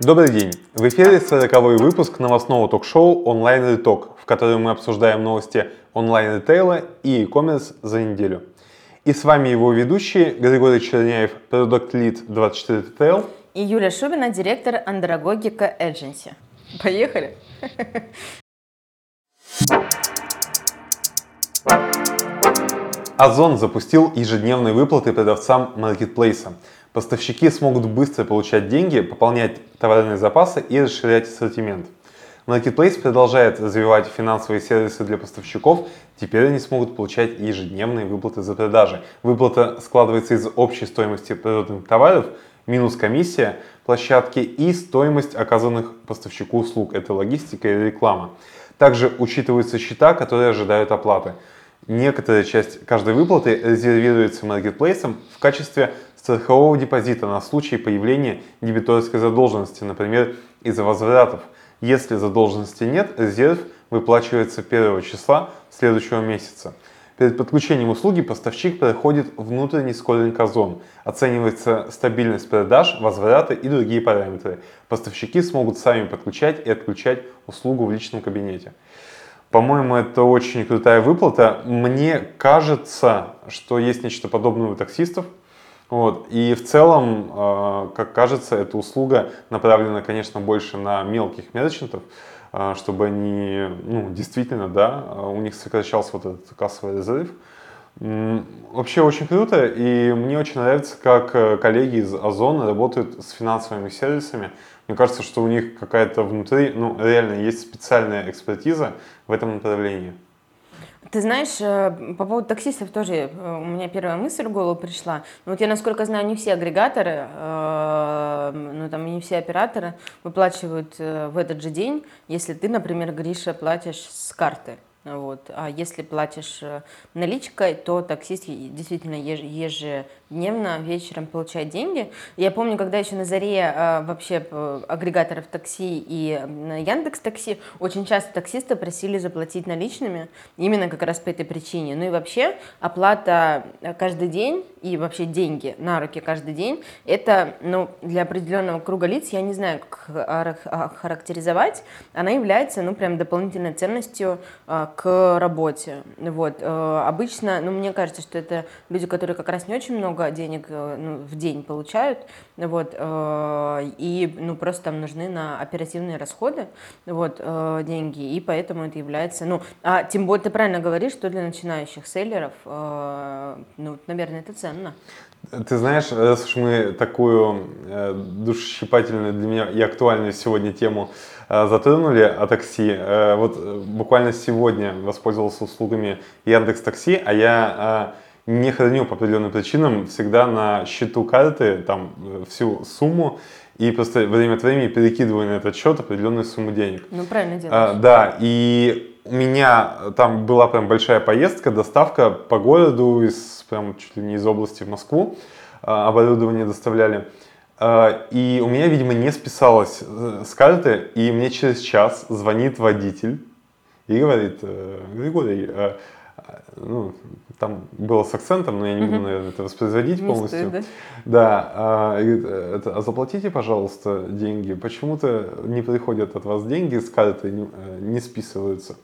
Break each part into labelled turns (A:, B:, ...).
A: Добрый день! В эфире 40 выпуск новостного ток-шоу «Онлайн Риток», в котором мы обсуждаем новости онлайн-ритейла и e-commerce за неделю. И с вами его ведущие Григорий Черняев, Product Lead 24 Retail.
B: И Юлия Шубина, директор Андрогогика Agency. Поехали!
A: Озон запустил ежедневные выплаты продавцам маркетплейса. Поставщики смогут быстро получать деньги, пополнять товарные запасы и расширять ассортимент. Marketplace продолжает развивать финансовые сервисы для поставщиков. Теперь они смогут получать ежедневные выплаты за продажи. Выплата складывается из общей стоимости проданных товаров, минус комиссия площадки и стоимость оказанных поставщику услуг. Это логистика и реклама. Также учитываются счета, которые ожидают оплаты. Некоторая часть каждой выплаты резервируется маркетплейсом в качестве страхового депозита на случай появления дебиторской задолженности, например, из-за возвратов. Если задолженности нет, резерв выплачивается 1 числа следующего месяца. Перед подключением услуги поставщик проходит внутренний скоринг Озон. Оценивается стабильность продаж, возвраты и другие параметры. Поставщики смогут сами подключать и отключать услугу в личном кабинете. По-моему, это очень крутая выплата. Мне кажется, что есть нечто подобное у таксистов. Вот. И в целом, э, как кажется, эта услуга направлена, конечно, больше на мелких мерчантов, э, чтобы они, ну, действительно, да, у них сокращался вот этот кассовый разрыв. Вообще очень круто, и мне очень нравится, как э, коллеги из Озона работают с финансовыми сервисами. Мне кажется, что у них какая-то внутри, ну, реально есть специальная экспертиза в этом направлении.
B: Ты знаешь, э, по поводу таксистов тоже э, у меня первая мысль в голову пришла. Ну, вот я, насколько знаю, не все агрегаторы, ну там не все операторы выплачивают в этот же день, если ты, например, Гриша, платишь с карты. Вот. А если платишь наличкой, то таксист действительно ежедневно дневно вечером получать деньги. Я помню, когда еще на заре э, вообще э, агрегаторов такси и Яндекс Такси очень часто таксисты просили заплатить наличными именно как раз по этой причине. Ну и вообще оплата э, каждый день и вообще деньги на руки каждый день это ну, для определенного круга лиц, я не знаю, как характеризовать, она является ну прям дополнительной ценностью э, к работе. Вот. Э, обычно, ну мне кажется, что это люди, которые как раз не очень много много денег э, ну, в день получают, вот, э, и ну, просто там нужны на оперативные расходы вот, э, деньги, и поэтому это является, ну, а тем более ты правильно говоришь, что для начинающих селлеров, ну, наверное, это ценно.
A: Ты знаешь, раз уж мы такую э, душесчипательную для меня и актуальную сегодня тему э, затронули о такси, э, вот буквально сегодня воспользовался услугами Яндекс Такси, а я э, не храню по определенным причинам всегда на счету карты там э, всю сумму и просто время от времени перекидываю на этот счет определенную сумму денег.
B: Ну, правильно делаешь.
A: А, да, и у меня там была прям большая поездка, доставка по городу, из, прям чуть ли не из области в Москву, а, оборудование доставляли. А, и у меня, видимо, не списалось э, с карты, и мне через час звонит водитель и говорит, «Э, Григорий, ну, там было с акцентом, но я не буду, наверное, это воспроизводить не полностью. Стоит, да, да а, говорит, это, а заплатите, пожалуйста, деньги. Почему-то не приходят от вас деньги с карты, не, э, не списываются.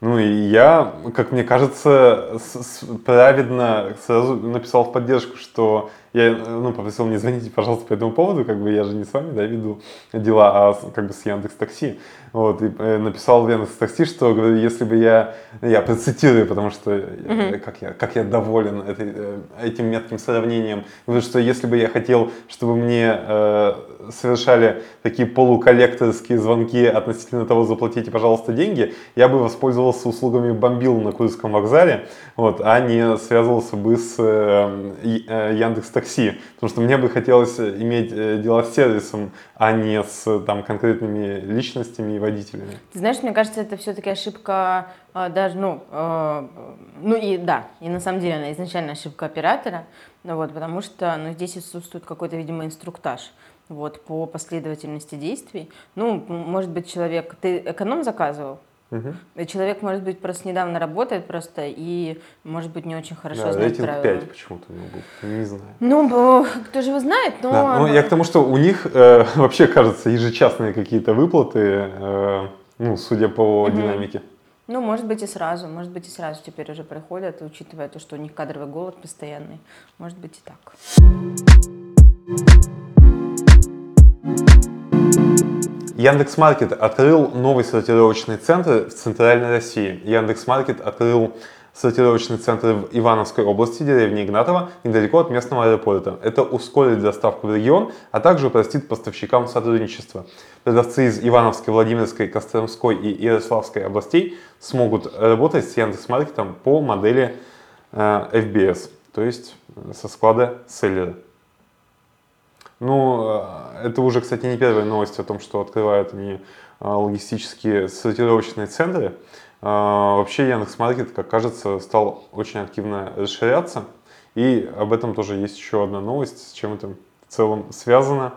A: Ну и я, как мне кажется, с, с, праведно сразу написал в поддержку, что я ну, попросил мне звоните, пожалуйста, по этому поводу, как бы я же не с вами, да, веду дела, а как бы с Яндекс Такси. Вот, и э, написал в Яндекс Такси, что говорю, если бы я, я процитирую, потому что mm-hmm. как, я, как я доволен этой, э, этим метким сравнением, говорю, что если бы я хотел, чтобы мне э, совершали такие полуколлекторские звонки относительно того, заплатите, пожалуйста, деньги, я бы воспользовался услугами бомбил на Курском вокзале, вот, а не связывался бы с э, э, Яндекс Такси такси, потому что мне бы хотелось иметь э, дела с сервисом, а не с там, конкретными личностями и водителями.
B: Ты знаешь, мне кажется, это все-таки ошибка э, даже, ну, э, ну и да, и на самом деле она изначально ошибка оператора, ну, вот, потому что ну, здесь отсутствует какой-то, видимо, инструктаж вот, по последовательности действий. Ну, может быть, человек... Ты эконом заказывал? Угу. Человек, может быть, просто недавно работает просто и, может быть, не очень хорошо
A: да,
B: знает
A: рейтинг
B: правила.
A: 5 почему-то у него был, не знаю.
B: Ну, кто же его знает, но...
A: Да, ну, я к тому, что у них э, вообще, кажется, ежечасные какие-то выплаты, э, ну, судя по угу. динамике.
B: Ну, может быть и сразу, может быть и сразу теперь уже приходят, учитывая то, что у них кадровый голод постоянный. Может быть и так.
A: Яндекс.Маркет открыл новый сортировочный центр в Центральной России. Яндекс.Маркет открыл сортировочный центр в Ивановской области, деревне Игнатова, недалеко от местного аэропорта. Это ускорит доставку в регион, а также упростит поставщикам сотрудничество. Продавцы из Ивановской, Владимирской, Костромской и Ярославской областей смогут работать с Яндекс.Маркетом по модели э, FBS, то есть э, со склада селлера. Ну, э, это уже, кстати, не первая новость о том, что открывают они логистические сортировочные центры. Вообще Яндекс.Маркет, как кажется, стал очень активно расширяться. И об этом тоже есть еще одна новость, с чем это в целом связано.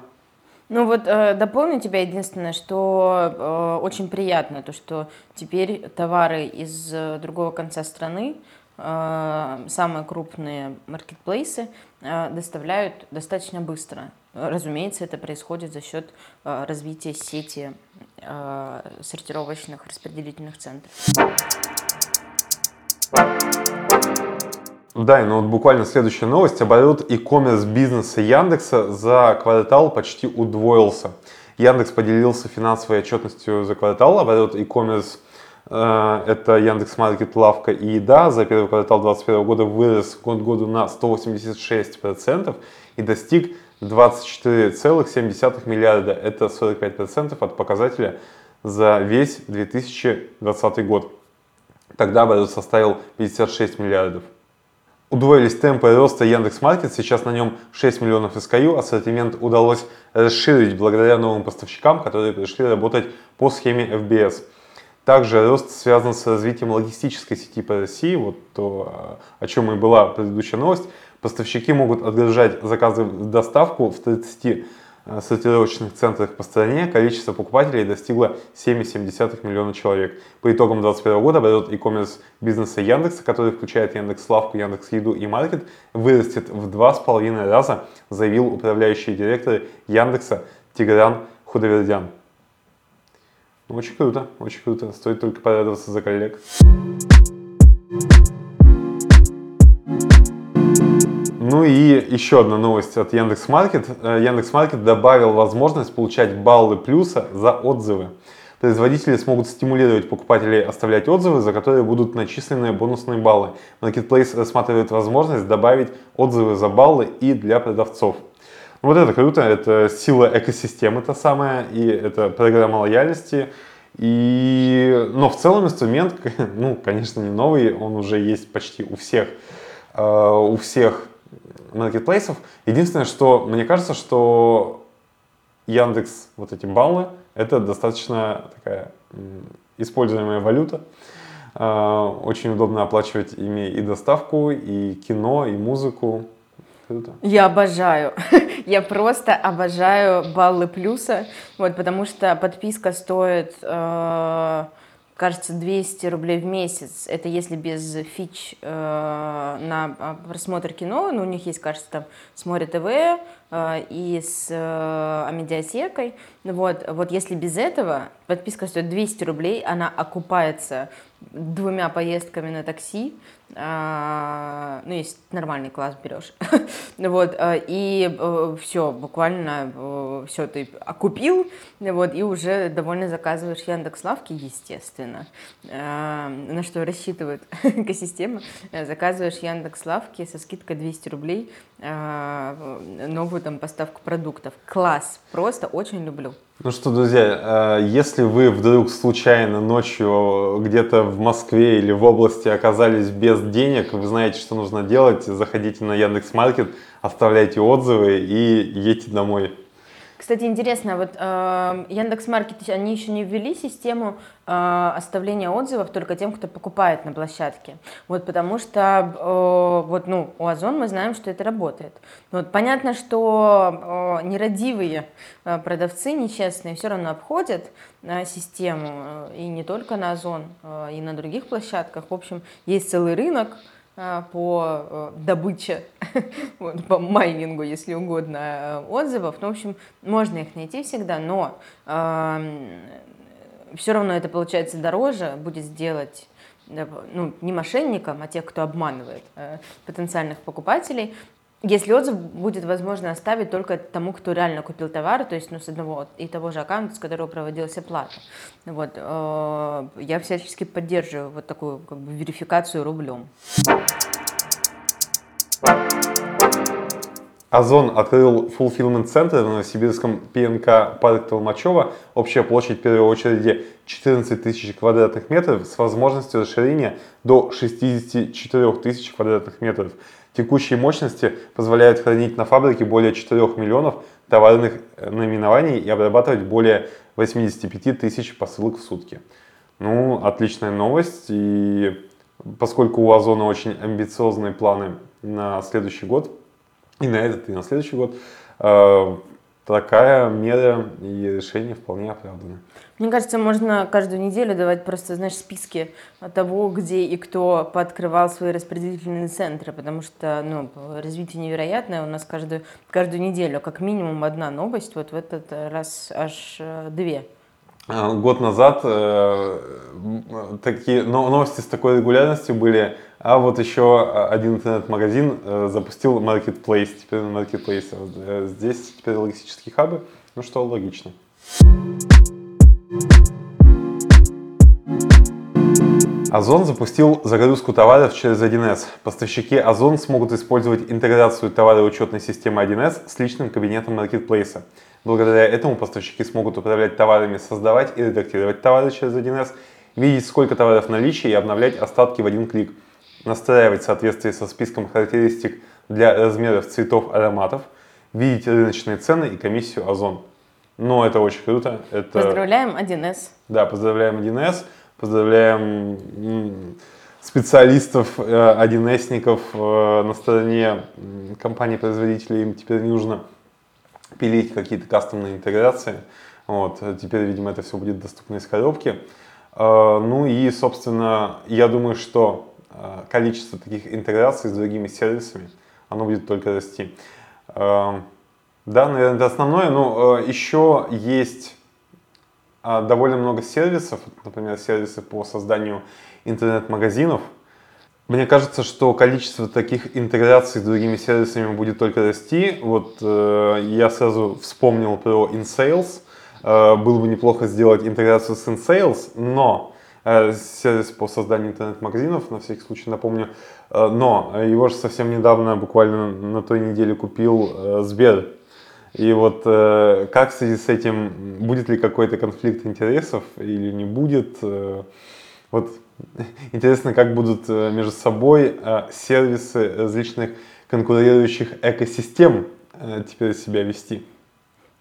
B: Ну вот э, дополню тебя единственное, что э, очень приятно, то что теперь товары из э, другого конца страны, э, самые крупные маркетплейсы, э, доставляют достаточно быстро. Разумеется, это происходит за счет э, развития сети э, сортировочных распределительных центров.
A: Да, и ну вот буквально следующая новость. Оборот e-commerce бизнеса Яндекса за квартал почти удвоился. Яндекс поделился финансовой отчетностью за квартал. Оборот e-commerce э, это Яндекс Маркет, Лавка и Еда за первый квартал 2021 года вырос год году на 186% и достиг 24,7 миллиарда. Это 45% от показателя за весь 2020 год. Тогда оборот составил 56 миллиардов. Удвоились темпы роста Яндекс.Маркет, сейчас на нем 6 миллионов SKU, ассортимент удалось расширить благодаря новым поставщикам, которые пришли работать по схеме FBS. Также рост связан с развитием логистической сети по России, вот то, о чем и была предыдущая новость. Поставщики могут отгружать заказы в доставку в 30 Э, сортировочных центрах по стране количество покупателей достигло 7,7 миллиона человек. По итогам 2021 года оборот e-commerce бизнеса Яндекса, который включает Яндекс Лавку, Яндекс Еду и Маркет, вырастет в два с половиной раза, заявил управляющий директор Яндекса Тигран Худовердян. Ну, очень круто, очень круто. Стоит только порадоваться за коллег. Ну и еще одна новость от Яндекс.Маркет. Э, Яндекс.Маркет добавил возможность получать баллы плюса за отзывы. Производители смогут стимулировать покупателей оставлять отзывы, за которые будут начислены бонусные баллы. Marketplace рассматривает возможность добавить отзывы за баллы и для продавцов. Ну, вот это круто, это сила экосистемы та самая, и это программа лояльности. И... Но в целом инструмент, ну, конечно, не новый, он уже есть почти у всех, э, у всех маркетплейсов. Единственное, что мне кажется, что Яндекс, вот эти баллы, это достаточно такая используемая валюта. А, очень удобно оплачивать ими и доставку, и кино, и музыку.
B: Я обожаю. Я просто обожаю баллы плюса, вот, потому что подписка стоит э, кажется, 200 рублей в месяц. Это если без фич э, на а, просмотр кино. Ну, у них есть, кажется, там с Море ТВ э, и с э, Амедиатекой. Вот, вот если без этого, подписка стоит 200 рублей, она окупается двумя поездками на такси, ну, если нормальный класс берешь, вот, а, и э, все, буквально э, все ты окупил, вот, и уже довольно заказываешь Яндекс Лавки, естественно, а, на что рассчитывает экосистема, заказываешь Яндекс Лавки со скидкой 200 рублей, новую там поставку продуктов, класс, просто очень люблю.
A: Ну что, друзья, если вы вдруг случайно ночью где-то в Москве или в области оказались без денег, вы знаете, что нужно делать, заходите на Яндекс Маркет, оставляйте отзывы и едьте домой.
B: Кстати, интересно, вот э, Яндекс.Маркет, они еще не ввели систему э, оставления отзывов только тем, кто покупает на площадке. Вот потому что э, вот, ну, у Озон мы знаем, что это работает. Вот понятно, что э, нерадивые э, продавцы, нечестные, все равно обходят э, систему, э, и не только на Озон, э, и на других площадках. В общем, есть целый рынок, по э, добыче, вот, по майнингу, если угодно, э, отзывов. Ну, в общем, можно их найти всегда, но э, все равно это получается дороже будет сделать ну, не мошенникам, а тех, кто обманывает э, потенциальных покупателей, если отзыв будет возможно оставить только тому, кто реально купил товар, то есть ну, с одного и того же аккаунта, с которого проводилась оплата. Вот, э, я всячески поддерживаю вот такую как бы, верификацию рублем.
A: Озон открыл fulfillment-центр в Новосибирском ПНК парк Толмачева. Общая площадь первой очереди 14 тысяч квадратных метров с возможностью расширения до 64 тысяч квадратных метров. Текущие мощности позволяют хранить на фабрике более 4 миллионов товарных э, наименований и обрабатывать более 85 тысяч посылок в сутки. Ну, отличная новость. И поскольку у Озона очень амбициозные планы на следующий год, и на этот, и на следующий год, э, такая мера и решение вполне оправданы.
B: Мне кажется, можно каждую неделю давать просто, знаешь, списки того, где и кто пооткрывал свои распределительные центры, потому что, ну, развитие невероятное, у нас каждую, каждую неделю как минимум одна новость, вот в этот раз аж э, две.
A: А, год назад э, такие новости с такой регулярностью были, а вот еще один интернет-магазин э, запустил Marketplace, теперь Marketplace. Э, здесь теперь логистические хабы, ну что логично. Озон запустил загрузку товаров через 1С. Поставщики Озон смогут использовать интеграцию товароучетной системы 1С с личным кабинетом маркетплейса. Благодаря этому поставщики смогут управлять товарами, создавать и редактировать товары через 1С, видеть сколько товаров в наличии и обновлять остатки в один клик, настраивать в соответствии со списком характеристик для размеров цветов ароматов, видеть рыночные цены и комиссию Озон. Но это очень круто. Это...
B: Поздравляем 1С.
A: Да, поздравляем 1С, поздравляем специалистов, 1Сников э, э, на стороне компании-производителей. Им теперь не нужно пилить какие-то кастомные интеграции. Вот, теперь, видимо, это все будет доступно из коробки. Э, ну и, собственно, я думаю, что количество таких интеграций с другими сервисами, оно будет только расти. Да, наверное, это основное. Но э, еще есть э, довольно много сервисов, например, сервисы по созданию интернет-магазинов. Мне кажется, что количество таких интеграций с другими сервисами будет только расти. Вот э, я сразу вспомнил про InSales. Э, было бы неплохо сделать интеграцию с InSales, но э, сервис по созданию интернет-магазинов, на всякий случай напомню, э, но его же совсем недавно, буквально на той неделе купил э, Сбер. И вот э, как в связи с этим, будет ли какой-то конфликт интересов или не будет? Э, вот интересно, как будут э, между собой э, сервисы различных конкурирующих экосистем э, теперь себя вести.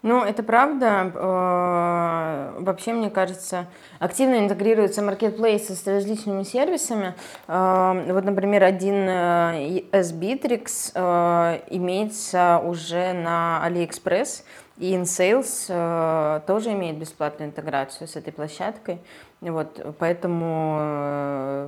B: Ну, это правда. Э, вообще, мне кажется, активно интегрируются маркетплейсы с различными сервисами. Э, вот, например, один э, S-Bittrex имеется уже на AliExpress, и InSales тоже имеет бесплатную интеграцию с этой площадкой. Вот, поэтому,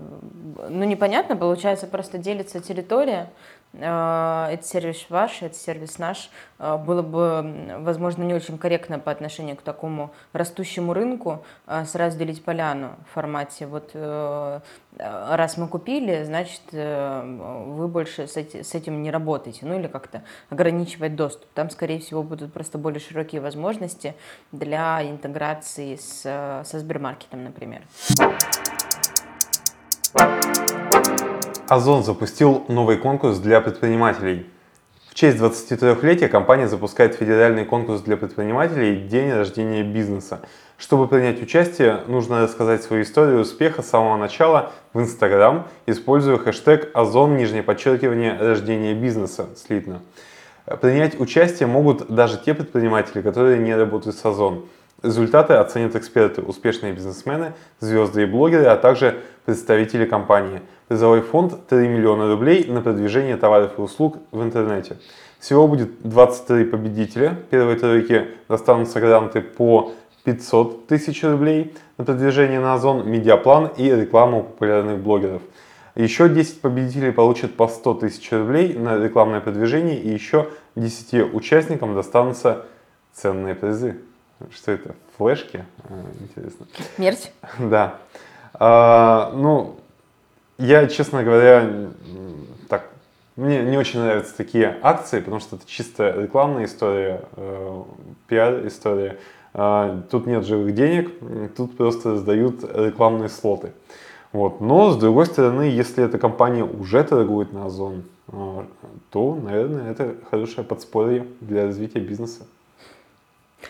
B: ну, непонятно, получается, просто делится территория, это сервис ваш, это сервис наш, э, было бы, возможно, не очень корректно по отношению к такому растущему рынку э, сразу делить поляну в формате вот раз мы купили, значит, вы больше с этим не работаете, ну или как-то ограничивать доступ. Там, скорее всего, будут просто более широкие возможности для интеграции с, со Сбермаркетом, например.
A: Озон запустил новый конкурс для предпринимателей. В честь 23-летия компания запускает федеральный конкурс для предпринимателей «День рождения бизнеса». Чтобы принять участие, нужно рассказать свою историю успеха с самого начала в Инстаграм, используя хэштег «Озон, нижнее подчеркивание, рождение бизнеса» слитно. Принять участие могут даже те предприниматели, которые не работают с Озон. Результаты оценят эксперты, успешные бизнесмены, звезды и блогеры, а также представители компании. Призовой фонд 3 миллиона рублей на продвижение товаров и услуг в интернете. Всего будет 23 победителя. Первой тройке достанутся гранты по 500 тысяч рублей на продвижение на Озон, медиаплан и рекламу популярных блогеров. Еще 10 победителей получат по 100 тысяч рублей на рекламное продвижение и еще 10 участникам достанутся ценные призы. Что это? Флешки? А, интересно.
B: Мерч?
A: Да. А, ну, я, честно говоря, так, мне не очень нравятся такие акции, потому что это чисто рекламная история, э, пиар-история. Э, тут нет живых денег, тут просто раздают рекламные слоты. Вот. Но, с другой стороны, если эта компания уже торгует на Озон, э, то, наверное, это хорошее подспорье для развития бизнеса.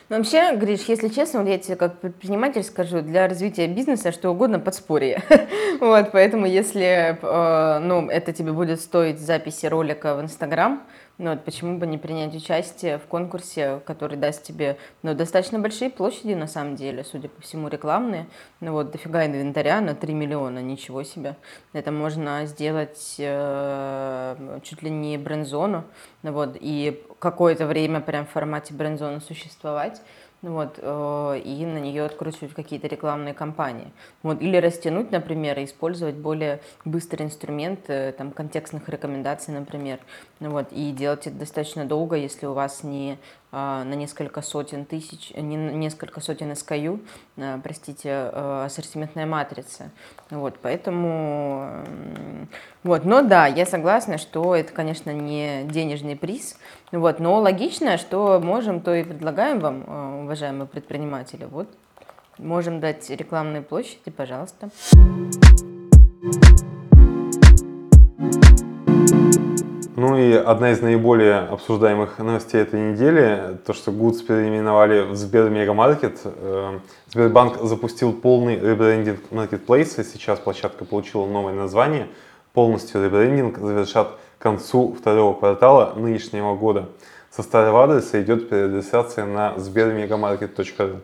B: Ну, вообще, Гриш, если честно, вот я тебе как предприниматель скажу, для развития бизнеса что угодно подспорье. вот, поэтому если э, ну, это тебе будет стоить записи ролика в Инстаграм, ну вот почему бы не принять участие в конкурсе, который даст тебе ну, достаточно большие площади, на самом деле, судя по всему, рекламные. Ну вот, дофига инвентаря на 3 миллиона, ничего себе. Это можно сделать э, чуть ли не бренд-зону, ну вот, и какое-то время прям в формате бренд-зоны существовать вот, э, и на нее откручивать какие-то рекламные кампании. Вот, или растянуть, например, и использовать более быстрый инструмент э, там, контекстных рекомендаций, например. Ну вот, и делать это достаточно долго, если у вас не на несколько сотен тысяч, не несколько сотен SKU, а, простите, а, ассортиментная матрица. Вот, поэтому, вот, но да, я согласна, что это, конечно, не денежный приз, вот, но логично, что можем, то и предлагаем вам, уважаемые предприниматели, вот, можем дать рекламные площади, пожалуйста.
A: Ну и одна из наиболее обсуждаемых новостей этой недели, то, что Goods переименовали в Сбермегамаркет. Э, Сбербанк запустил полный ребрендинг маркетплейса, сейчас площадка получила новое название. Полностью ребрендинг завершат к концу второго квартала нынешнего года. Со старого адреса идет переадресация на sbermegamarket.ru.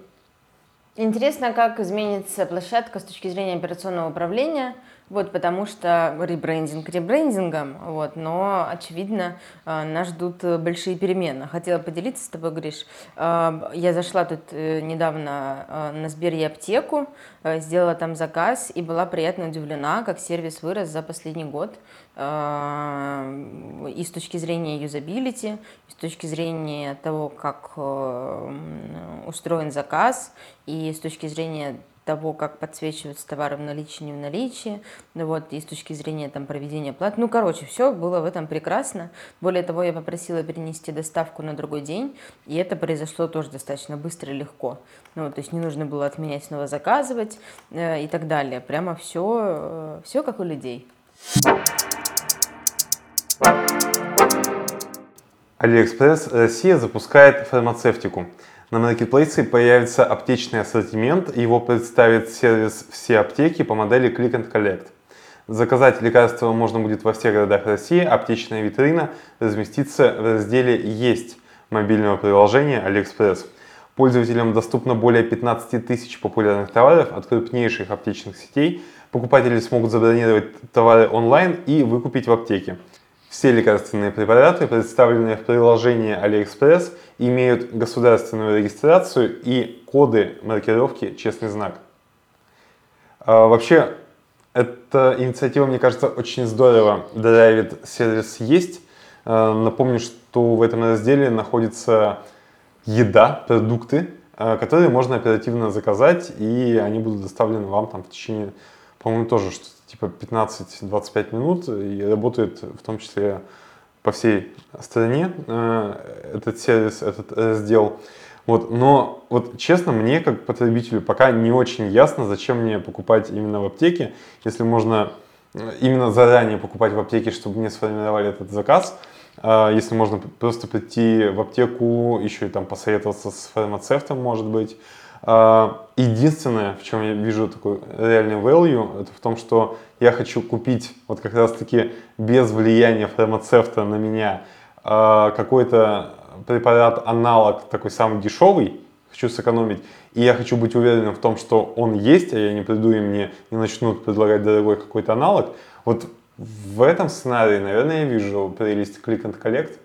B: Интересно, как изменится площадка с точки зрения операционного управления – вот, потому что ребрендинг ребрендингом, вот, но, очевидно, э, нас ждут большие перемены. Хотела поделиться с тобой, Гриш. Э, я зашла тут э, недавно на Сбер и аптеку, сделала там заказ и была приятно удивлена, как сервис вырос за последний год. И с точки зрения юзабилити, и с точки зрения того, как устроен заказ, и с точки зрения того, как подсвечиваются товары в наличии, не в наличии, ну вот, и с точки зрения там проведения плат. Ну, короче, все было в этом прекрасно. Более того, я попросила перенести доставку на другой день, и это произошло тоже достаточно быстро и легко. Ну, то есть не нужно было отменять, снова заказывать э, и так далее. Прямо все, э, все как у людей.
A: Алиэкспресс Россия запускает фармацевтику. На маркетплейсе появится аптечный ассортимент, его представит сервис «Все аптеки» по модели Click and Collect. Заказать лекарства можно будет во всех городах России, аптечная витрина разместится в разделе «Есть» мобильного приложения AliExpress. Пользователям доступно более 15 тысяч популярных товаров от крупнейших аптечных сетей. Покупатели смогут забронировать товары онлайн и выкупить в аптеке. Все лекарственные препараты, представленные в приложении AliExpress, имеют государственную регистрацию и коды маркировки «Честный знак». А, вообще, эта инициатива, мне кажется, очень здорово драйвит сервис «Есть». А, напомню, что в этом разделе находится еда, продукты, а, которые можно оперативно заказать, и они будут доставлены вам там в течение, по-моему, тоже что типа 15-25 минут и работает в том числе по всей стране э, этот сервис, этот раздел. Вот, но вот честно, мне как потребителю пока не очень ясно, зачем мне покупать именно в аптеке, если можно э, именно заранее покупать в аптеке, чтобы мне сформировали этот заказ, э, если можно просто прийти в аптеку, еще и там посоветоваться с фармацевтом, может быть, единственное, в чем я вижу такой реальный value, это в том, что я хочу купить вот как раз-таки без влияния фармацевта на меня э, какой-то препарат-аналог такой самый дешевый, хочу сэкономить, и я хочу быть уверенным в том, что он есть, а я не приду и мне не начнут предлагать дорогой какой-то аналог. Вот в этом сценарии, наверное, я вижу прелесть Click and Collect.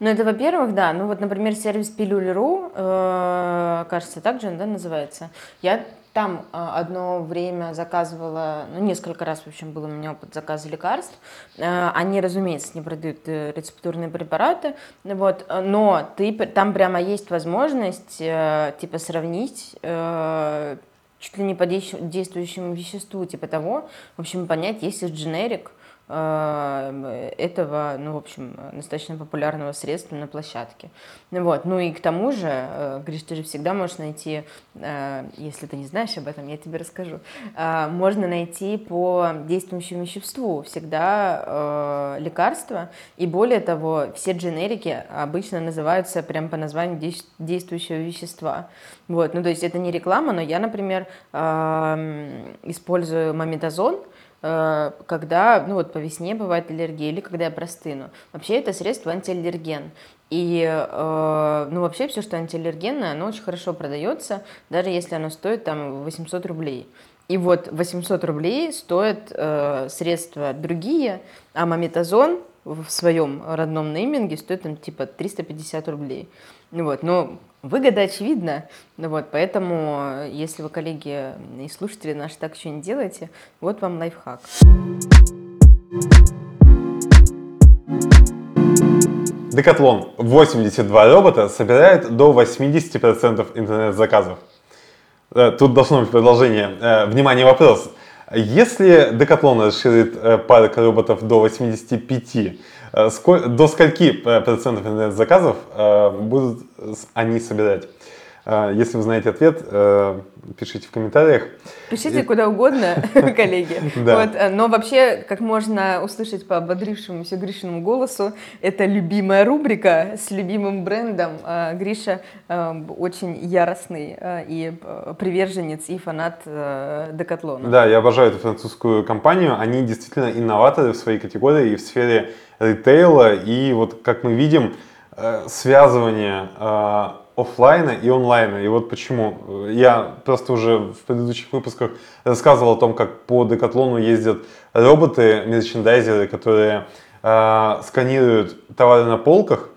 B: Ну, это, во-первых, да. Ну, вот, например, сервис Пилюль.ру, э, кажется, так же, да, называется. Я там э, одно время заказывала, ну, несколько раз, в общем, был у меня опыт заказа лекарств. Э, они, разумеется, не продают рецептурные препараты, вот, но ты, там прямо есть возможность, типа, сравнить чуть ли не по действующему веществу, типа того, в общем, понять, есть ли дженерик, этого, ну, в общем, достаточно популярного средства на площадке. Вот. Ну и к тому же, э, Гриш, ты же всегда можешь найти, э, если ты не знаешь об этом, я тебе расскажу, можно найти по действующему веществу всегда лекарства, и более того, все дженерики обычно называются прям по названию действующего вещества. Вот. Ну, то есть это не реклама, но я, например, использую мамитозон, Э, когда, ну вот по весне бывает аллергия или когда я простыну. Вообще это средство антиаллерген. И, э, ну, вообще все, что антиаллергенное, оно очень хорошо продается, даже если оно стоит там 800 рублей. И вот 800 рублей стоят э, средства другие, а маметазон в своем родном нейминге стоит там типа 350 рублей. Вот, но выгода очевидна. Ну вот, поэтому, если вы, коллеги и слушатели наши, так еще не делаете, вот вам лайфхак.
A: Декатлон 82 робота собирает до 80% интернет-заказов. Э, тут должно быть продолжение. Э, внимание, вопрос. Если Декатлон расширит э, парк роботов до 85, Э, до скольки э, процентов э, будут они собирать? Если вы знаете ответ, пишите в комментариях.
B: Пишите куда угодно, коллеги. Да. Вот, но вообще, как можно услышать по ободрившемуся Гришиному голосу, это любимая рубрика с любимым брендом. Гриша очень яростный и приверженец и фанат Декатлона.
A: Да, я обожаю эту французскую компанию. Они действительно инноваторы в своей категории и в сфере ритейла. И вот, как мы видим, э, связывание э, офлайна и онлайна. И вот почему. Я просто уже в предыдущих выпусках рассказывал о том, как по Декатлону ездят роботы, мерчендайзеры, которые э, сканируют товары на полках,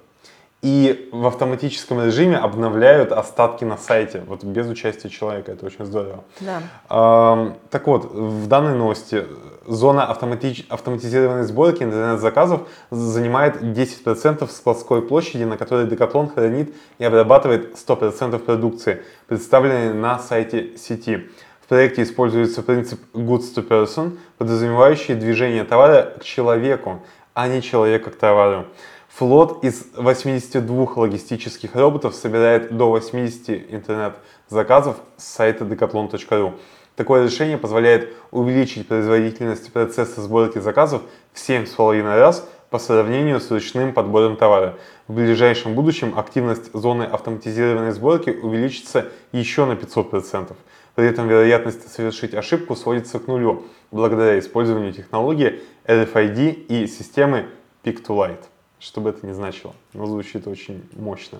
A: и в автоматическом режиме обновляют остатки на сайте, вот без участия человека, это очень здорово.
B: Да.
A: Эм, так вот, в данной новости зона автоматич... автоматизированной сборки интернет-заказов занимает 10% складской площади, на которой Decathlon хранит и обрабатывает 100% продукции, представленной на сайте сети. В проекте используется принцип goods to person, подразумевающий движение товара к человеку, а не человека к товару. Флот из 82 логистических роботов собирает до 80 интернет-заказов с сайта decathlon.ru. Такое решение позволяет увеличить производительность процесса сборки заказов в 7,5 раз по сравнению с ручным подбором товара. В ближайшем будущем активность зоны автоматизированной сборки увеличится еще на 500%. При этом вероятность совершить ошибку сводится к нулю благодаря использованию технологии RFID и системы Pick-to-Light что бы это ни значило. Но звучит очень мощно.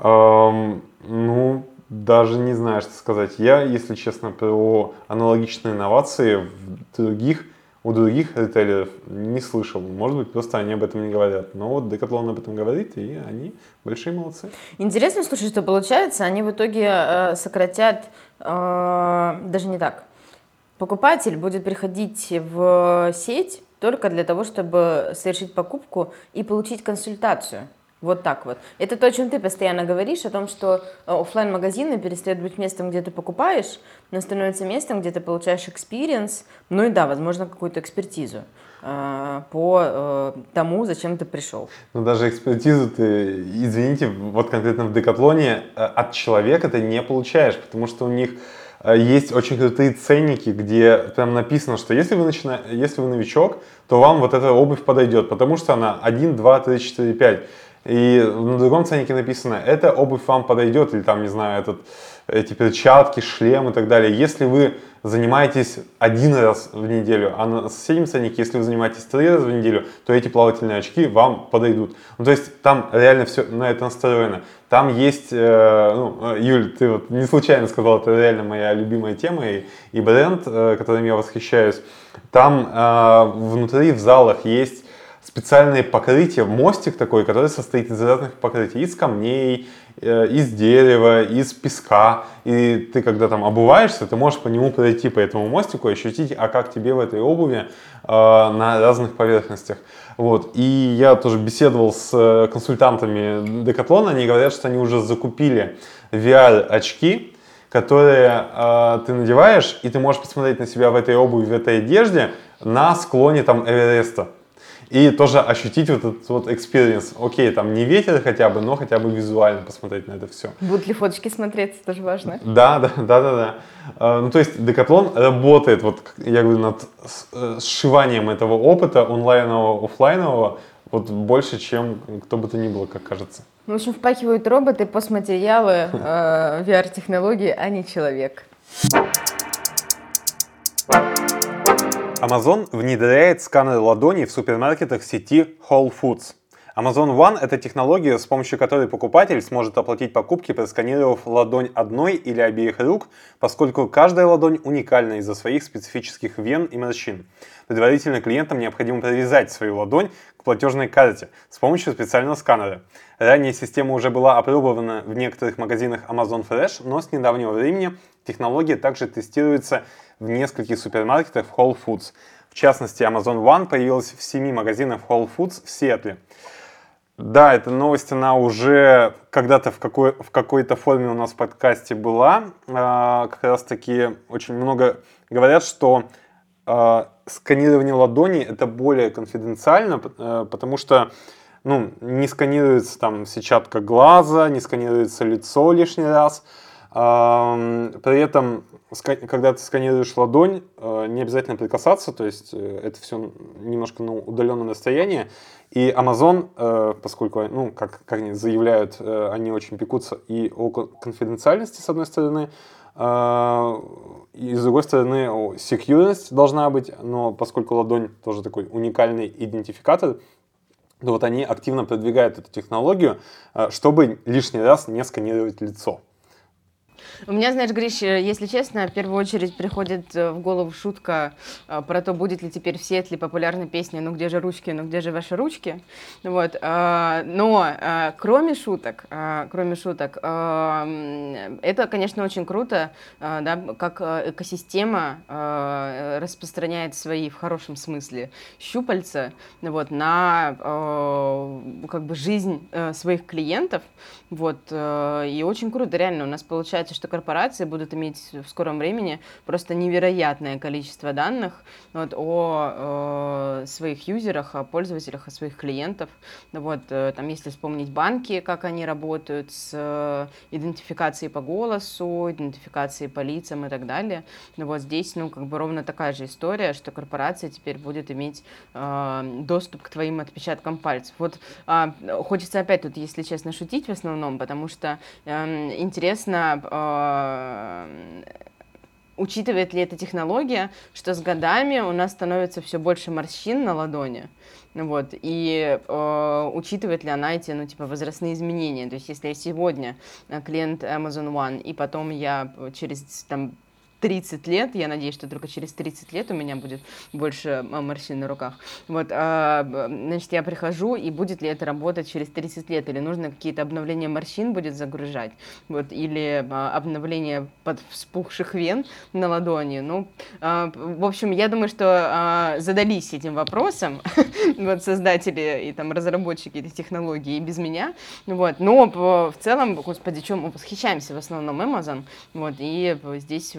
A: Эм, ну, даже не знаю, что сказать. Я, если честно, про аналогичные инновации в других, у других ритейлеров не слышал. Может быть, просто они об этом не говорят. Но вот Decathlon об этом говорит, и они большие молодцы.
B: Интересно, слушай, что получается. Они в итоге э, сократят, э, даже не так. Покупатель будет приходить в сеть только для того, чтобы совершить покупку и получить консультацию. Вот так вот. Это то, о чем ты постоянно говоришь, о том, что э, офлайн магазины перестают быть местом, где ты покупаешь, но становятся местом, где ты получаешь experience, ну и да, возможно, какую-то экспертизу э, по э, тому, зачем ты пришел.
A: Ну даже экспертизу ты, извините, вот конкретно в Декатлоне от человека ты не получаешь, потому что у них Э, есть очень крутые ценники, где прям написано, что если вы, начина... если вы новичок, то вам вот эта обувь подойдет, потому что она 1, 2, 3, 4, 5. И на другом ценнике написано, эта обувь вам подойдет, или там, не знаю, этот, эти перчатки, шлем и так далее. Если вы занимаетесь один раз в неделю, а на соседнем ценнике, если вы занимаетесь три раза в неделю, то эти плавательные очки вам подойдут. Ну, то есть там реально все на это настроено. Там есть, э, ну, э, Юль, ты вот не случайно сказал, это реально моя любимая тема и, и бренд, э, которым я восхищаюсь. Там э, внутри в залах есть специальные покрытия, мостик такой, который состоит из разных покрытий, из камней, э, из дерева, из песка. И ты, когда там обуваешься, ты можешь по нему пройти по этому мостику ощутить, а как тебе в этой обуви э, на разных поверхностях. Вот. И я тоже беседовал с э, консультантами Decathlon, они говорят, что они уже закупили VR-очки, которые э, ты надеваешь, и ты можешь посмотреть на себя в этой обуви, в этой одежде на склоне там Эвереста и тоже ощутить вот этот вот experience. Окей, там не ветер хотя бы, но хотя бы визуально посмотреть на это все.
B: Будут ли фоточки смотреться, тоже важно.
A: Да, да, да, да, да. А, ну, то есть Decathlon работает, вот я говорю, над э, сшиванием этого опыта онлайнового, офлайнового, вот больше, чем кто бы то ни было, как кажется.
B: В общем, впахивают роботы, постматериалы, э, VR-технологии, а не человек.
A: Amazon внедряет сканер ладоней в супермаркетах сети Whole Foods. Amazon One – это технология, с помощью которой покупатель сможет оплатить покупки, просканировав ладонь одной или обеих рук, поскольку каждая ладонь уникальна из-за своих специфических вен и морщин. Предварительно клиентам необходимо привязать свою ладонь к платежной карте с помощью специального сканера. Ранее система уже была опробована в некоторых магазинах Amazon Fresh, но с недавнего времени технология также тестируется в нескольких супермаркетах в Whole Foods. В частности, Amazon One появилась в семи магазинах Whole Foods в Сиэтле. Да, эта новость, она уже когда-то в, какой, в какой-то форме у нас в подкасте была. А, как раз таки очень много говорят, что а, сканирование ладони это более конфиденциально, а, потому что ну, не сканируется там сетчатка глаза, не сканируется лицо лишний раз. При этом, когда ты сканируешь ладонь, э, не обязательно прикасаться, то есть э, это все немножко на удаленном расстоянии. И Amazon, э, поскольку, ну, как, как они заявляют, они очень пекутся и о конфиденциальности, с одной стороны, и с другой стороны, security должна быть, но поскольку ладонь тоже такой уникальный идентификатор, то вот они активно продвигают эту технологию, чтобы лишний раз не сканировать лицо.
B: У меня, знаешь, Гриш, э, если честно, в первую очередь приходит э, в голову шутка э, про то, будет ли теперь в Сиэтле популярна песня «Ну где же ручки, ну где же ваши ручки?». Вот. Но кроме шуток, кроме шуток, это, конечно, очень круто, да, как экосистема распространяет свои, в хорошем смысле, щупальца вот, на как бы жизнь своих клиентов. Вот. И очень круто, реально, у нас получается, что корпорации будут иметь в скором времени просто невероятное количество данных вот, о э, своих юзерах, о пользователях, о своих клиентах. Вот, э, там, если вспомнить банки, как они работают с э, идентификацией по голосу, идентификацией по лицам и так далее. Но вот здесь, ну, как бы ровно такая же история, что корпорация теперь будет иметь э, доступ к твоим отпечаткам пальцев. Вот э, хочется опять тут, если честно, шутить в основном, потому что э, интересно э, Э, учитывает ли эта технология, что с годами у нас становится все больше морщин на ладони, вот, и э, учитывает ли она эти, ну, типа, возрастные изменения, то есть если я сегодня клиент Amazon One, и потом я через, там, 30 лет, я надеюсь, что только через 30 лет у меня будет больше морщин на руках. Вот, а, значит, я прихожу, и будет ли это работать через 30 лет, или нужно какие-то обновления морщин будет загружать, вот, или а, обновление под вспухших вен на ладони. Ну, а, в общем, я думаю, что а, задались этим вопросом, вот, создатели и там разработчики этой технологии и без меня, вот, но в целом, господи, чем мы восхищаемся в основном Amazon, вот, и здесь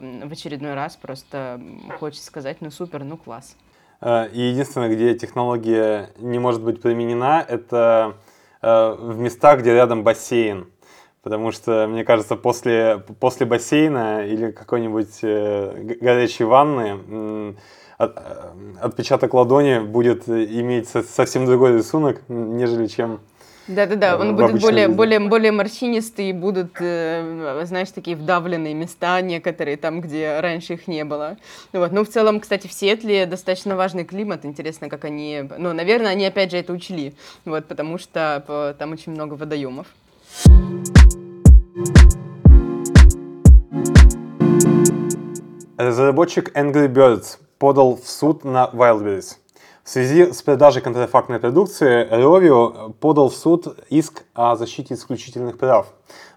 B: в очередной раз просто хочется сказать, ну супер, ну класс.
A: Э, и единственное, где технология не может быть применена, это э, в местах, где рядом бассейн. Потому что, мне кажется, после, после бассейна или какой-нибудь э, горячей ванны отпечаток ладони будет иметь совсем другой рисунок, нежели чем
B: Да-да-да, он
A: в
B: будет более,
A: жизни.
B: более, более морщинистый, и будут, э, знаешь, такие вдавленные места некоторые, там, где раньше их не было. Ну Вот. Ну, в целом, кстати, в Сиэтле достаточно важный климат, интересно, как они... Ну, наверное, они опять же это учли, вот, потому что э, там очень много водоемов.
A: Разработчик Angry Birds подал в суд на Wildberries. В связи с продажей контрафактной продукции Rovio подал в суд иск о защите исключительных прав.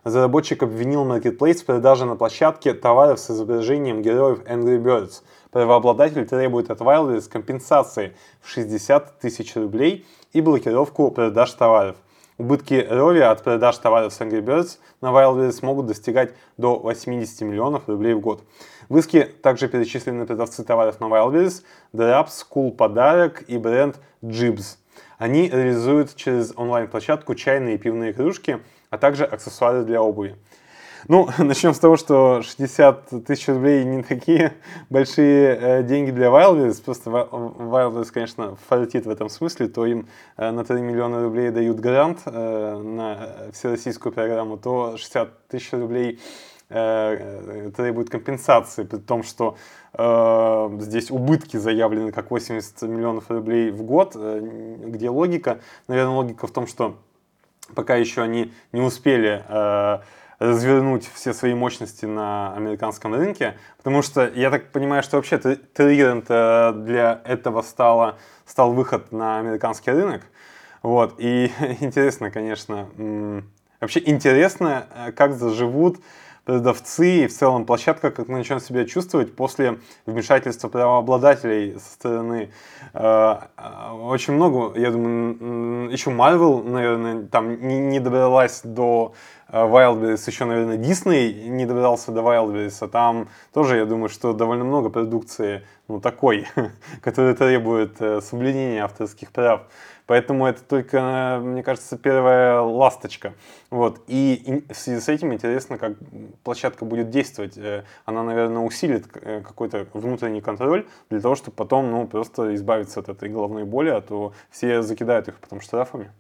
A: Разработчик обвинил Marketplace в продаже на площадке товаров с изображением героев Angry Birds. Правообладатель требует от Wildberries компенсации в 60 тысяч рублей и блокировку продаж товаров. Убытки Рови от продаж товаров с Angry Birds на Wildberries могут достигать до 80 миллионов рублей в год. В иске также перечислены продавцы товаров Wildberries, Draps, Cool Подарок и бренд Jibs. Они реализуют через онлайн-площадку чайные и пивные кружки, а также аксессуары для обуви. Ну, начнем с того, что 60 тысяч рублей не такие большие э, деньги для Wildberries. Просто Wi- Wildberries, конечно, фартит в этом смысле. То им э, на 3 миллиона рублей дают грант э, на всероссийскую программу, то 60 тысяч рублей э, э, требуют компенсации, при том, что э, здесь убытки заявлены как 80 миллионов рублей в год. Э, где логика? Наверное, логика в том, что пока еще они не успели э, развернуть все свои мощности на американском рынке, потому что я так понимаю, что вообще тр- триггером для этого стало, стал выход на американский рынок. Вот. И интересно, конечно, вообще интересно, э, как заживут продавцы и в целом площадка, как мы себя чувствовать после вмешательства правообладателей со стороны э, э, очень много, я думаю, еще Marvel, наверное, там не, не добралась до э, Wildberries, еще, наверное, Disney не добрался до Wildberries, а там тоже, я думаю, что довольно много продукции, ну, такой, которая требует соблюдения авторских прав. Поэтому это только, э, мне кажется, первая ласточка. Вот. И в связи с этим интересно, как площадка будет действовать. Э, Она, наверное, усилит э, какой-то внутренний контроль для того, чтобы потом ну, просто избавиться от этой головной боли, а то все закидают их потом штрафами.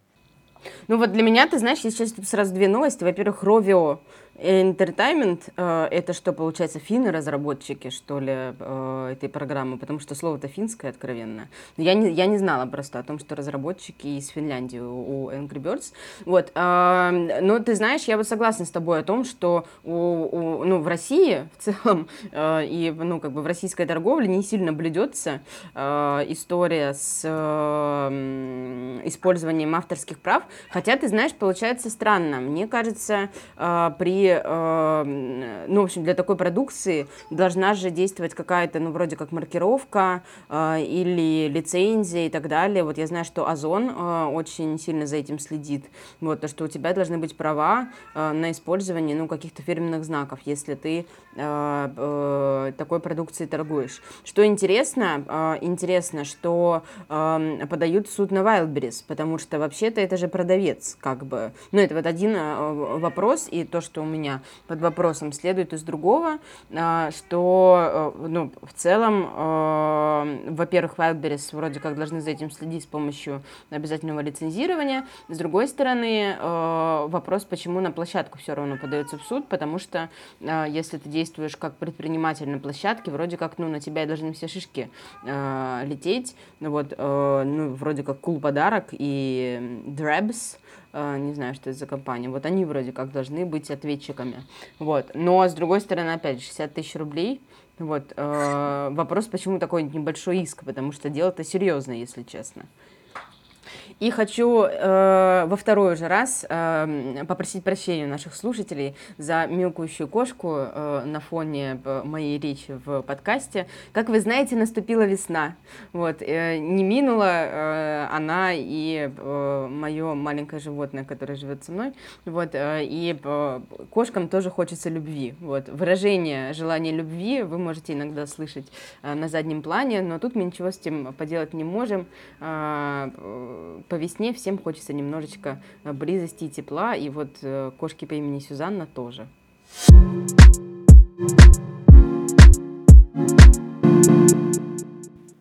B: Ну вот для меня, ты знаешь, сейчас сразу две новости. Во-первых, Rovio Entertainment, э, это что, получается, финны разработчики, что ли, э, этой программы, потому что слово-то финское, откровенно. Но Я не, я не знала просто о том, что разработчики из Финляндии у у Angry Birds. Вот, а, но ты знаешь, я вот согласна с тобой о том, что у, у- ну, в России в целом э, и ну, как бы в российской торговле не сильно блюдется история с использованием авторских прав. Хотя, ты знаешь, получается странно. Мне кажется, при, э, ну, в общем, для такой продукции должна же действовать какая-то, ну, вроде как маркировка э, или лицензия и так далее. Вот я знаю, что Озон э, очень сильно за этим следит. Вот, то, что у тебя должны быть права э, на использование, ну, каких-то фирменных знаков, если ты э, э, такой продукцией торгуешь. Что интересно, э, интересно, что э, подают суд на Wildberries, потому что вообще-то это же продавец, как бы. Ну, это вот один э, вопрос, и то, что у меня под вопросом следует из другого, э, что, э, ну, в целом, э, во-первых, Wildberries вроде как должны за этим следить с помощью обязательного лицензирования. С другой стороны, э, вопрос, почему на площадку все равно подается в суд, потому что если ты действуешь как предприниматель на площадке, вроде как, ну, на тебя должны все шишки лететь. Вот, э, ну, вроде как Cool Подарок и Drabs, не знаю, что это за компания, вот они вроде как должны быть ответчиками. Вот. Но, с другой стороны, опять же, 60 тысяч рублей, вот, э, вопрос, почему такой небольшой иск, потому что дело-то серьезное, если честно. И хочу э, во второй уже раз э, попросить прощения наших слушателей за мяукающую кошку э, на фоне э, моей речи в подкасте. Как вы знаете, наступила весна. Вот, э, не минула э, она и э, мое маленькое животное, которое живет со мной. Вот, э, и э, кошкам тоже хочется любви. Вот, выражение желания любви вы можете иногда слышать э, на заднем плане, но тут мы ничего с этим поделать не можем. Э, По весне всем хочется немножечко э, близости и тепла, и вот э, кошки по имени Сюзанна тоже.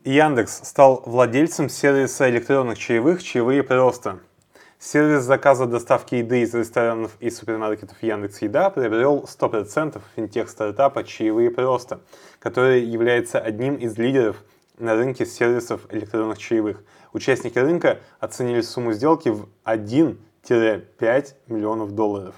A: Яндекс стал владельцем сервиса электронных чаевых «Чаевые просто». Сервис заказа доставки еды из ресторанов и супермаркетов Яндекс Еда приобрел 100% финтех-стартапа «Чаевые просто», который является одним из лидеров на рынке сервисов электронных чаевых. Участники рынка оценили сумму сделки в 1-5 миллионов долларов.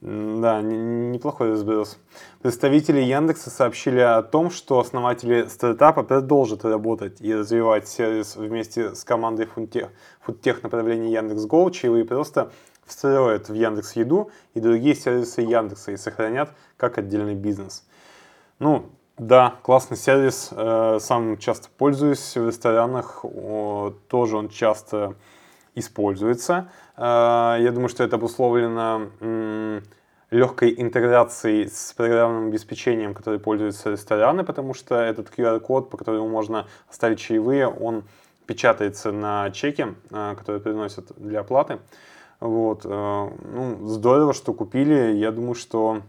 A: Да, неплохой разброс. Представители Яндекса сообщили о том, что основатели стартапа продолжат работать и развивать сервис вместе с командой фудтех, фудтех направления Яндекс.Го, чаевые просто встроят в Яндекс Еду и другие сервисы Яндекса и сохранят как отдельный бизнес. Ну, да, классный сервис, э, сам часто пользуюсь в ресторанах, тоже он часто используется. Э, я думаю, что это обусловлено легкой интеграцией с программным обеспечением, которое пользуются рестораны, потому что этот QR-код, по которому можно оставить чаевые, он печатается на чеке, э, который приносят для оплаты. Вот. Ну, здорово, что купили. Я думаю, что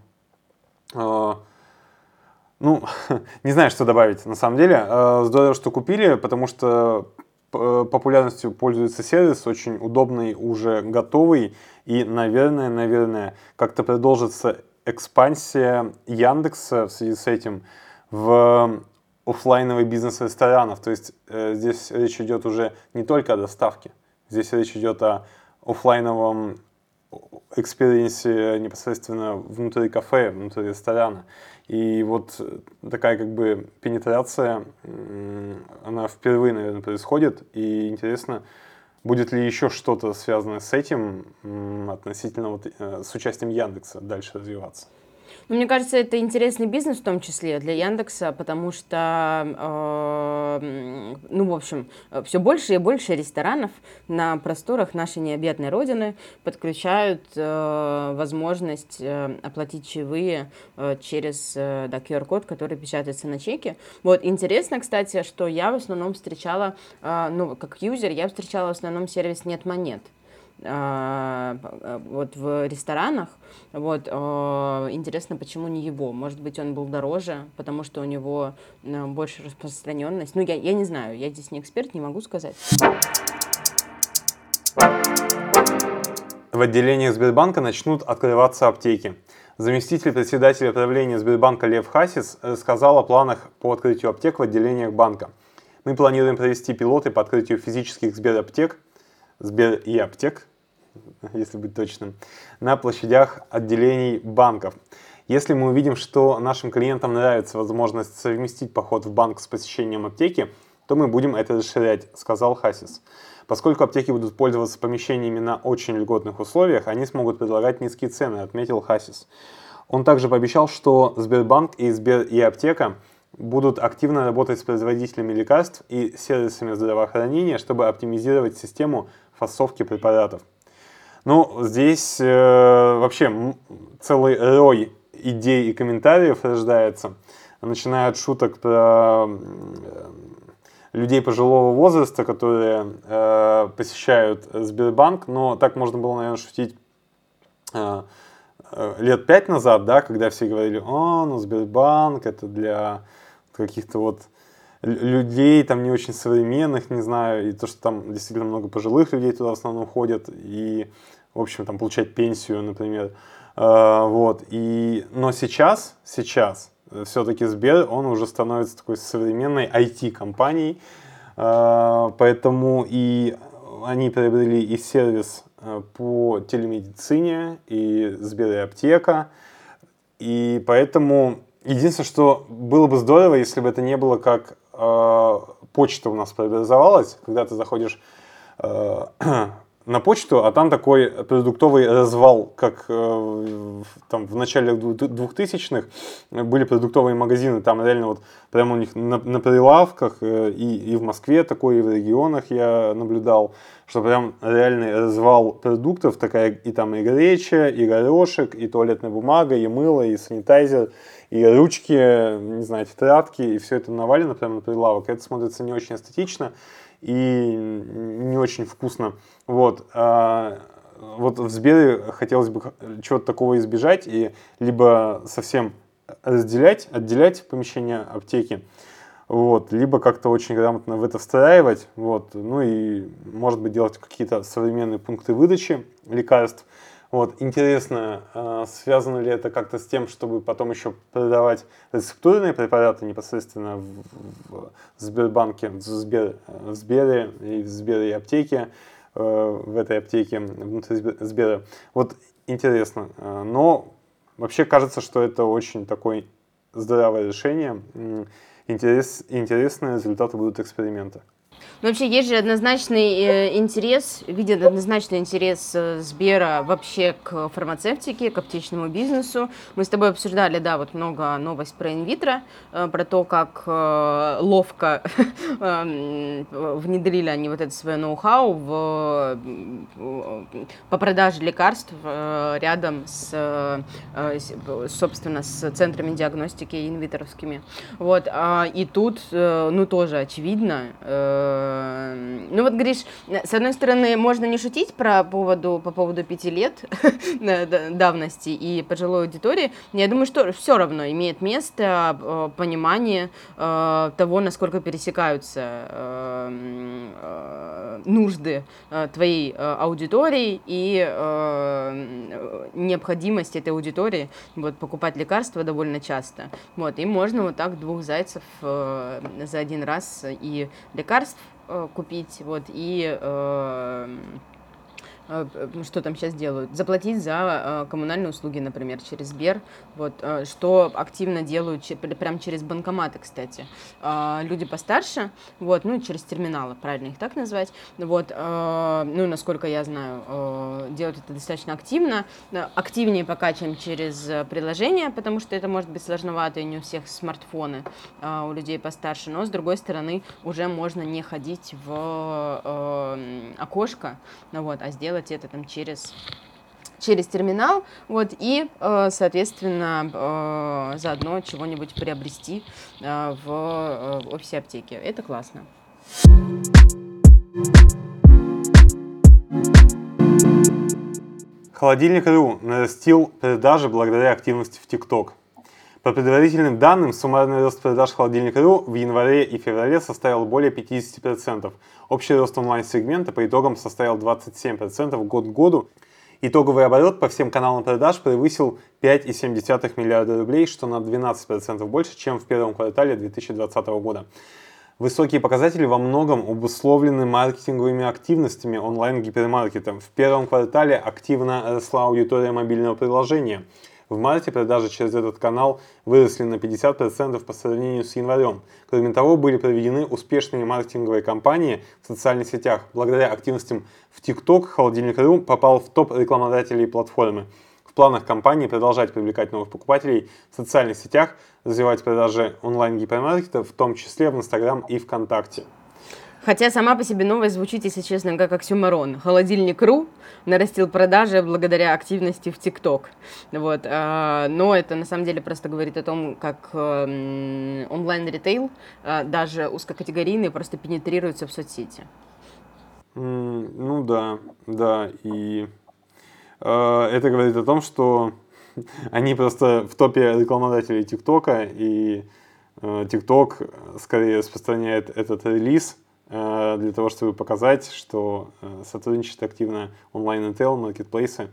A: ну, не знаю, что добавить на самом деле. Э, здорово, что купили, потому что э, популярностью пользуется сервис, очень удобный, уже готовый. И, наверное, наверное, как-то продолжится экспансия Яндекса в связи с этим в офлайновый бизнес ресторанов. То есть э, здесь речь идет уже не только о доставке, здесь речь идет о офлайновом experience е непосредственно внутри кафе, внутри ресторана. И вот такая как бы пенетрация, она впервые, наверное, происходит. И интересно, будет ли еще что-то связанное с этим относительно вот, э, с участием Яндекса дальше развиваться?
B: Ну, мне кажется, это интересный бизнес в том числе для Яндекса, потому что, э, ну, в общем, все больше и больше ресторанов на просторах нашей необъятной родины подключают э, возможность э, оплатить чаевые э, через э, да, QR-код, который печатается на чеке. Вот, интересно, кстати, что я в основном встречала, э, ну, как юзер, я встречала в основном сервис «Нет монет». А, вот в ресторанах. Вот, а, интересно, почему не его? Может быть, он был дороже, потому что у него а, больше распространенность. Ну, я, я не знаю, я здесь не эксперт, не могу сказать.
A: В отделениях Сбербанка начнут открываться аптеки. Заместитель председателя правления Сбербанка Лев Хасис сказал о планах по открытию аптек в отделениях банка. Мы планируем провести пилоты по открытию физических Сбераптек, Сбер и аптек если быть точным, на площадях отделений банков. Если мы увидим, что нашим клиентам нравится возможность совместить поход в банк с посещением аптеки, то мы будем это расширять, сказал Хасис. Поскольку аптеки будут пользоваться помещениями на очень льготных условиях, они смогут предлагать низкие цены, отметил Хасис. Он также пообещал, что Сбербанк и Сбер и аптека будут активно работать с производителями лекарств и сервисами здравоохранения, чтобы оптимизировать систему фасовки препаратов. Ну, здесь э, вообще целый рой идей и комментариев рождается, начиная от шуток про э, людей пожилого возраста, которые э, посещают Сбербанк, но так можно было, наверное, шутить э, э лет пять назад, да, когда все говорили, о, ну Сбербанк это для каких-то вот людей там не очень современных, не знаю, и то, что там действительно много пожилых людей туда в основном ходят, и, в общем, там получать пенсию, например. А, вот, и, но сейчас, сейчас все-таки Сбер, он уже становится такой современной IT-компанией, а, поэтому и они приобрели и сервис а, по телемедицине, и Сбер и аптека, и поэтому единственное, что было бы здорово, если бы это не было как э, почта у нас преобразовалась, когда ты заходишь э, на почту, а там такой продуктовый развал, как э, там в начале 2000-х были продуктовые магазины, там реально вот прямо у них на, на прилавках э, и, и в Москве такой, и в регионах я наблюдал, что прям реальный развал продуктов, такая и там и греча, и горошек, и туалетная бумага, и мыло, и санитайзер, и ручки, не знаю, тетрадки, и все это навалено прямо на прилавок. Это смотрится не очень эстетично и не очень вкусно. Вот. А, вот в Сбере хотелось бы чего-то такого избежать и либо совсем разделять, отделять помещение аптеки, вот, либо как-то очень грамотно в это встраивать, вот, ну и, может быть, делать какие-то современные пункты выдачи лекарств. Вот, интересно, э, связано ли это как-то с тем, чтобы потом еще продавать рецептурные препараты непосредственно в, Сбербанке, в, Сбер, в Сбере и в Сбере и аптеке, э, в этой аптеке внутри Сбера. Вот интересно, э, но вообще кажется, что это очень такое здравое решение. Интерес, интересные результаты будут эксперимента.
B: Но вообще есть же однозначный э, интерес, виден однозначный интерес э, Сбера вообще к фармацевтике, к аптечному бизнесу. Мы с тобой обсуждали, да, вот много новость про инвитро, э, про то, как ловко эм, внедрили они вот это свое ноу-хау в, по продаже лекарств рядом с, собственно, с центрами диагностики инвитровскими. Вот, а, и тут, ну, тоже очевидно, ну вот, Гриш, с одной стороны, можно не шутить про поводу, по поводу пяти лет давности и пожилой аудитории, я думаю, что все равно имеет место э, понимание э, того, насколько пересекаются э, нужды твоей аудитории и необходимость этой аудитории вот, покупать лекарства довольно часто. Вот, и можно вот так двух зайцев за один раз и лекарств купить, вот, и э, Э, что там сейчас делают, заплатить за э, коммунальные услуги, например, через Сбер, вот, э, что активно делают прям через банкоматы, кстати, люди постарше, вот, ну, через терминалы, правильно их так назвать, вот, ну, насколько я знаю, делают это достаточно активно, активнее пока, чем через приложение, потому что это может быть сложновато, и не у всех смартфоны у людей постарше, но, с другой стороны, уже можно не ходить в окошко, вот, а сделать делать это там через через терминал, вот, и, э, соответственно, э, заодно чего-нибудь приобрести э, в офисе аптеки. Это классно.
A: Холодильник.ру нарастил продажи благодаря активности в ТикТок. По предварительным данным, суммарный рост продаж Холодильник.ру в январе и феврале составил более 50%. Общий рост онлайн-сегмента по итогам составил 27% год к году. Итоговый оборот по всем каналам продаж превысил 5,7 миллиарда рублей, что на 12% больше, чем в первом квартале 2020 года. Высокие показатели во многом обусловлены маркетинговыми активностями онлайн-гипермаркета. В первом квартале активно росла аудитория мобильного приложения – в марте продажи через этот канал выросли на 50% по сравнению с январем. Кроме того, были проведены успешные маркетинговые кампании в социальных сетях. Благодаря активностям в TikTok Холодильник.ру попал в топ рекламодателей платформы. В планах компании продолжать привлекать новых покупателей в социальных сетях, развивать продажи онлайн-гипермаркета, в том числе в Instagram и ВКонтакте.
B: Хотя сама по себе новость звучит, если честно, как оксюмарон. Холодильник.ру нарастил продажи благодаря активности в ТикТок. Вот. А, но это на самом деле просто говорит о том, как эм, онлайн-ритейл, а, даже узкокатегорийный, просто пенетрируется в соцсети.
A: Mm, ну да, да. И э, это говорит о том, что они просто в топе рекламодателей ТикТока, и э, ТикТок скорее распространяет этот релиз – Э, для того, чтобы показать, что э, сотрудничает активно онлайн-интел, маркетплейсы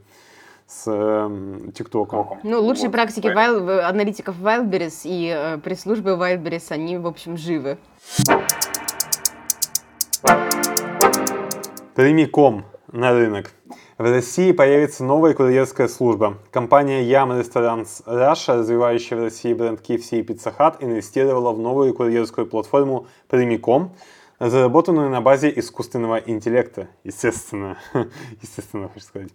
A: с TikTok. Эм,
B: ну, лучшие вот. практики Wild, аналитиков Wildberries и э, пресс-службы Wildberries, они, в общем, живы.
A: Прямиком на рынок. В России появится новая курьерская служба. Компания Yam Restaurants Russia, развивающая в России бренд KFC и Pizza Hut, инвестировала в новую курьерскую платформу Прямиком – заработанную на базе искусственного интеллекта, естественно, естественно, хочу сказать.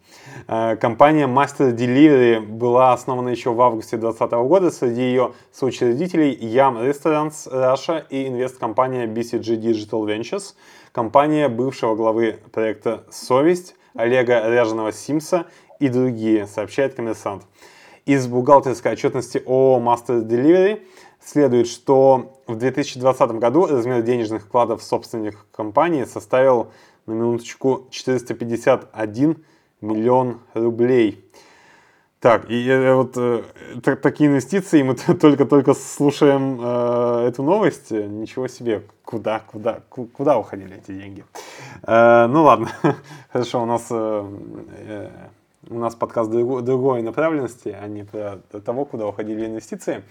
A: А, компания Master Delivery была основана еще в августе 2020 года. Среди ее соучредителей Yam Restaurants Russia и инвесткомпания BCG Digital Ventures, компания бывшего главы проекта «Совесть» Олега Ряженого-Симса и другие, сообщает коммерсант. Из бухгалтерской отчетности ООО Master Delivery следует, что в 2020 году размер денежных вкладов собственных компаний составил на минуточку 451 миллион рублей. Так, и э, вот э, так, такие инвестиции, мы только-только слушаем э, эту новость. Ничего себе, куда, куда, куда уходили эти деньги? Э, ну ладно, хорошо, у нас, э, э, у нас подкаст другой, другой направленности, а не про того, куда уходили инвестиции.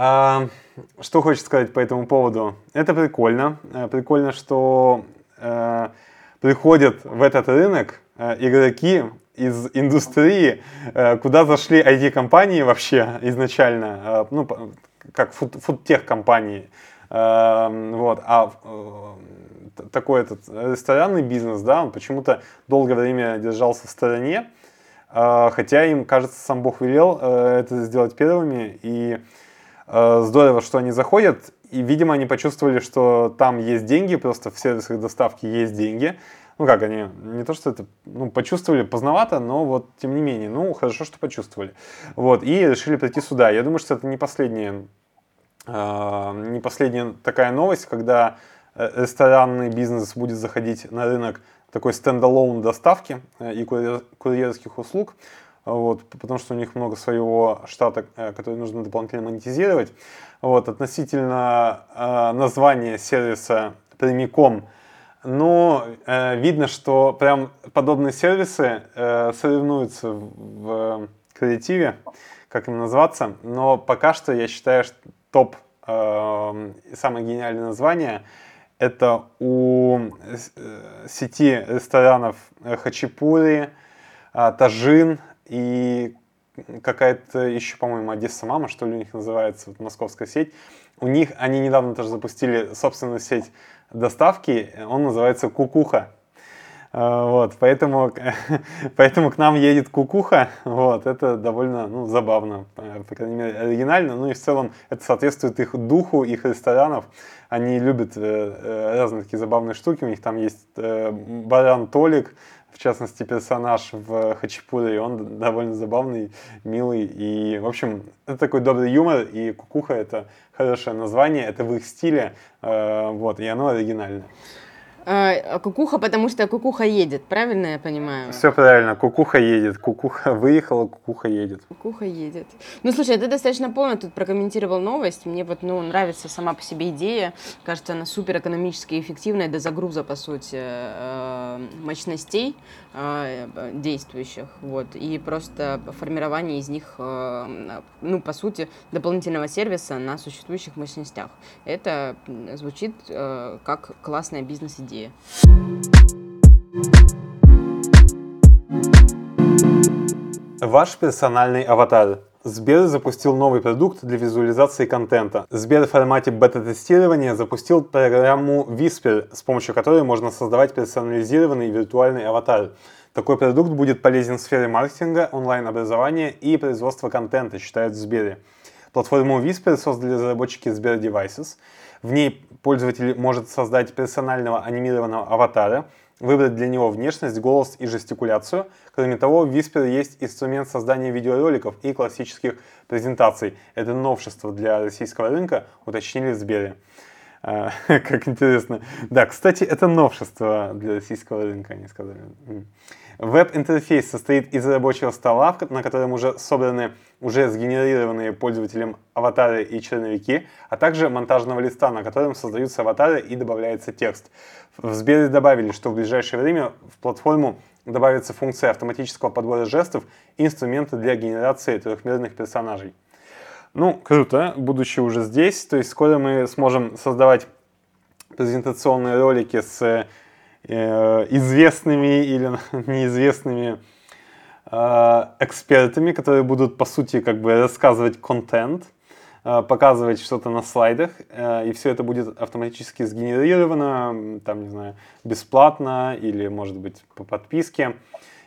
A: Что хочется сказать по этому поводу? Это прикольно. Э, прикольно, что э, приходят в этот рынок э, игроки, из индустрии, куда зашли IT-компании вообще изначально, ну, как фудтех-компании, вот, а такой этот ресторанный бизнес, да, он почему-то долгое время держался в стороне, хотя им, кажется, сам Бог велел это сделать первыми, и здорово, что они заходят, и, видимо, они почувствовали, что там есть деньги, просто в сервисах доставки есть деньги, ну как, они не то, что это, ну, почувствовали поздновато, но вот, тем не менее, ну, хорошо, что почувствовали. Вот, и решили прийти сюда. Я думаю, что это не последняя, э, не последняя такая новость, когда э, ресторанный бизнес будет заходить на рынок такой стендалон доставки э, и курьерских услуг, вот, потому что у них много своего штата, э, который нужно дополнительно монетизировать. Вот, относительно э, названия сервиса прямиком – но э, видно, что прям подобные сервисы э, соревнуются в, в креативе, как им назваться. Но пока что я считаю, что топ э, самое гениальное название это у э, сети ресторанов Хачапури, э, Тажин и какая-то еще, по-моему, Одесса Мама, что ли у них называется, вот московская сеть. У них, они недавно тоже запустили собственную сеть доставки, он называется Кукуха. А, вот, поэтому, поэтому к нам едет кукуха, вот, это довольно, ну, забавно, по крайней мере, оригинально, ну и в целом это соответствует их духу, их ресторанов, они любят э, э разные такие забавные штуки, у них там есть э, баран Толик, частности, персонаж в Хачапуре, он довольно забавный, милый, и, в общем, это такой добрый юмор, и кукуха это хорошее название, это в их стиле, э, вот, и оно оригинальное.
B: А, кукуха, потому что кукуха едет, правильно я понимаю?
A: Все правильно, кукуха едет, кукуха выехала, кукуха едет.
B: Кукуха едет. Ну, слушай, ты достаточно полно тут прокомментировал новость. Мне вот, ну, нравится сама по себе идея. Кажется, она супер экономически эффективная до загруза, по сути, э, мощностей э, действующих. Вот. И просто формирование из них, э, ну, по сути, дополнительного сервиса на существующих мощностях. Это звучит как классная бизнес-идея идея.
A: Ваш персональный аватар. Сбер запустил новый продукт для визуализации контента. Сбер в формате бета-тестирования запустил программу Whisper, с помощью которой можно создавать персонализированный виртуальный аватар. Такой продукт будет полезен в сфере маркетинга, онлайн-образования и производства контента, считают в Сбере. Платформу Whisper создали разработчики Сбер Devices. В ней пользователь может создать персонального анимированного аватара, выбрать для него внешность, голос и жестикуляцию. Кроме того, в Whisper есть инструмент создания видеороликов и классических презентаций. Это новшество для российского рынка, уточнили в Сбере. А, как интересно. Да, кстати, это новшество для российского рынка, они сказали. Веб-интерфейс состоит из рабочего стола, на котором уже собраны уже сгенерированные пользователем аватары и черновики, а также монтажного листа, на котором создаются аватары и добавляется текст. В Сбере добавили, что в ближайшее время в платформу добавится функция автоматического подбора жестов и инструменты для генерации трехмерных персонажей. Ну, круто, будучи уже здесь, то есть скоро мы сможем создавать презентационные ролики с известными или неизвестными э, экспертами, которые будут, по сути, как бы рассказывать контент, э, показывать что-то на слайдах, и все это будет автоматически сгенерировано, там, не знаю, бесплатно или, может быть, по подписке,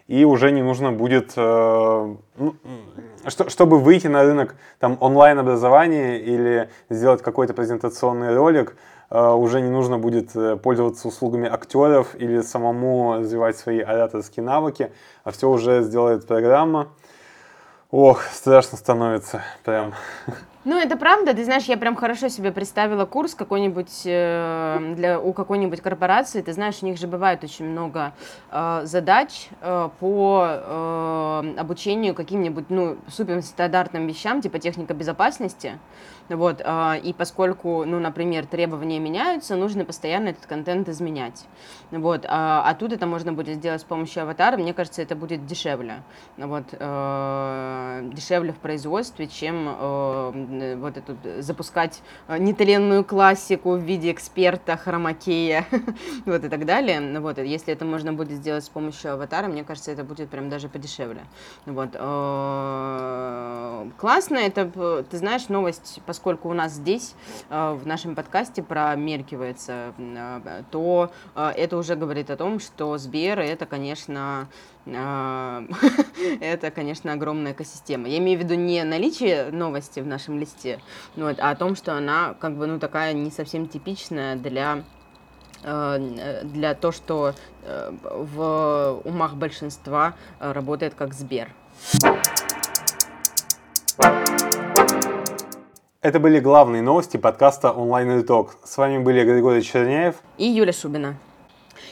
A: и уже не нужно будет, ну, чтобы выйти на рынок там онлайн-образования или сделать какой-то презентационный ролик, Э, уже не нужно будет э, пользоваться услугами актеров или самому развивать свои ораторские навыки, а все уже сделает программа. Ох, страшно становится прям.
B: Ну, это правда. Ты знаешь, я прям хорошо себе представила курс какой-нибудь э, для у какой-нибудь корпорации. Ты знаешь, у них же бывает очень много э, задач э, по э, обучению каким-нибудь, ну, суперстандартным вещам, типа техника безопасности. Вот, э, и поскольку, ну, например, требования меняются, нужно постоянно этот контент изменять. Вот, а, а тут это можно будет сделать с помощью аватара. Мне кажется, это будет дешевле. Вот, э, дешевле в производстве, чем э, вот эту запускать э, нетленную классику в виде эксперта, хромакея, вот и так далее. Вот, если это можно будет сделать с помощью аватара, мне кажется, это будет прям даже подешевле. Вот. Классно, это, ты знаешь, новость, поскольку у нас здесь, в нашем подкасте промеркивается, то это уже говорит о том, что Сбер это, конечно, это, конечно, огромная экосистема. Я имею в виду не наличие новости в нашем листе, вот, а о том, что она как бы ну такая не совсем типичная для э, для то, что э, в умах большинства работает как Сбер.
A: Это были главные новости подкаста онлайн итог. С вами были Григорий Черняев
B: и Юля Шубина.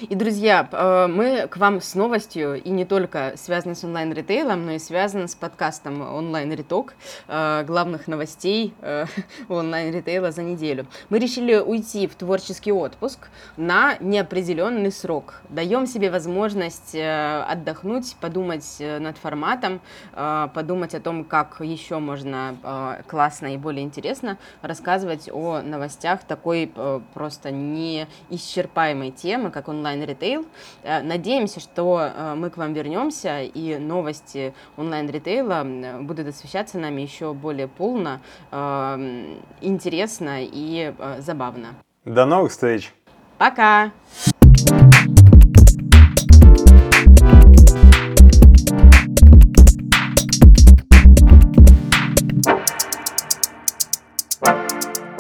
B: И, друзья, э, мы к вам с новостью, и не только связаны с онлайн-ритейлом, но и связаны с подкастом онлайн-риток, э, главных новостей э, онлайн-ритейла за неделю. Мы решили уйти в творческий отпуск на неопределенный срок. Даем себе возможность отдохнуть, подумать над форматом, подумать о том, как еще можно классно и более интересно рассказывать о новостях такой просто неисчерпаемой темы, как онлайн онлайн-ритейл. Э, надеемся, что э, мы к вам вернемся, и новости онлайн-ритейла будут освещаться нами еще более полно, э, интересно и забавно.
A: До новых встреч!
B: Пока!